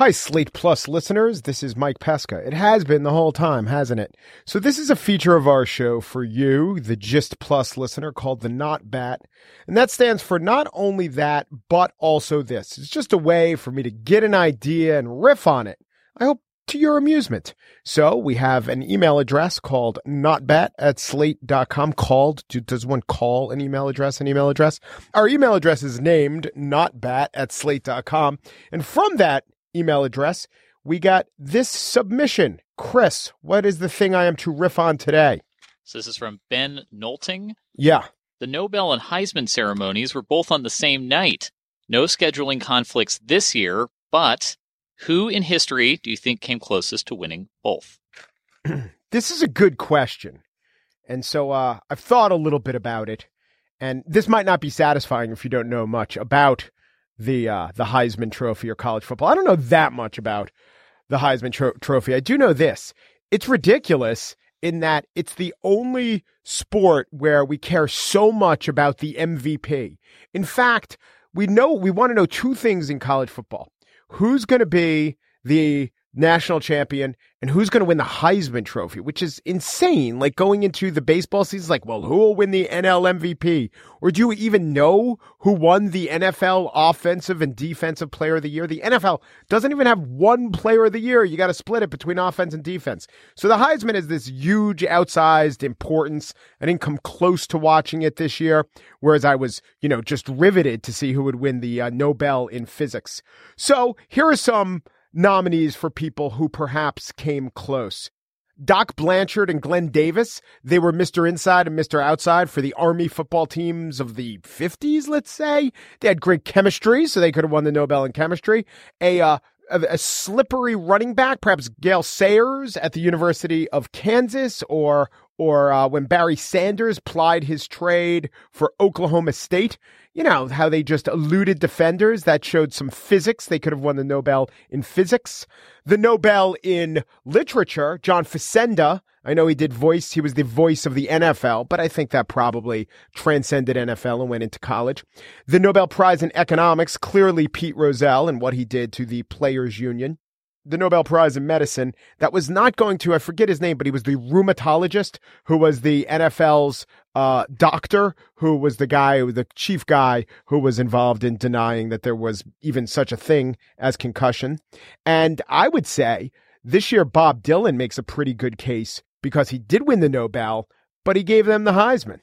Hi, Slate Plus listeners. This is Mike Pesca. It has been the whole time, hasn't it? So, this is a feature of our show for you, the Gist Plus listener, called the Not Bat. And that stands for not only that, but also this. It's just a way for me to get an idea and riff on it. I hope to your amusement. So, we have an email address called notbat at slate.com. Called. Does one call an email address an email address? Our email address is named notbat at slate.com. And from that, email address, we got this submission. Chris, what is the thing I am to riff on today? So this is from Ben Nolting. Yeah. The Nobel and Heisman ceremonies were both on the same night. No scheduling conflicts this year, but who in history do you think came closest to winning both? this is a good question. And so uh, I've thought a little bit about it. And this might not be satisfying if you don't know much about the uh, the Heisman Trophy or college football. I don't know that much about the Heisman tro- Trophy. I do know this: it's ridiculous in that it's the only sport where we care so much about the MVP. In fact, we know we want to know two things in college football: who's going to be the national champion and who's going to win the Heisman Trophy, which is insane. Like going into the baseball season, like, well, who will win the NL MVP? Or do you even know who won the NFL Offensive and Defensive Player of the Year? The NFL doesn't even have one Player of the Year. You got to split it between offense and defense. So the Heisman is this huge, outsized importance. I didn't come close to watching it this year, whereas I was, you know, just riveted to see who would win the uh, Nobel in physics. So here are some nominees for people who perhaps came close. Doc Blanchard and Glenn Davis, they were Mr. Inside and Mr. Outside for the Army football teams of the 50s, let's say. They had great chemistry, so they could have won the Nobel in chemistry. A, uh, a, slippery running back, perhaps Gale Sayers at the University of Kansas, or or uh, when Barry Sanders plied his trade for Oklahoma State. You know, how they just eluded defenders. That showed some physics. They could have won the Nobel in physics. The Nobel in literature, John Facenda. I know he did voice, he was the voice of the NFL, but I think that probably transcended NFL and went into college. The Nobel Prize in Economics, clearly Pete Rozelle and what he did to the Players Union the Nobel Prize in Medicine that was not going to, I forget his name, but he was the rheumatologist who was the NFL's uh, doctor, who was the guy, the chief guy who was involved in denying that there was even such a thing as concussion. And I would say this year, Bob Dylan makes a pretty good case because he did win the Nobel, but he gave them the Heisman.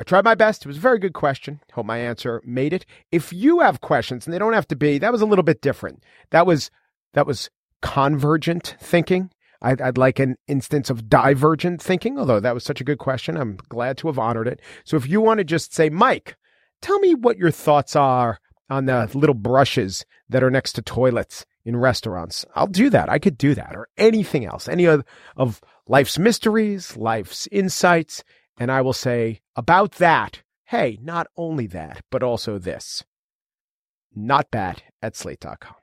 I tried my best. It was a very good question. Hope my answer made it. If you have questions, and they don't have to be, that was a little bit different. That was that was convergent thinking. I'd, I'd, like an instance of divergent thinking, although that was such a good question. I'm glad to have honored it. So if you want to just say, Mike, tell me what your thoughts are on the little brushes that are next to toilets in restaurants, I'll do that. I could do that or anything else, any of, of life's mysteries, life's insights. And I will say about that, hey, not only that, but also this. Not Bat at slate.com.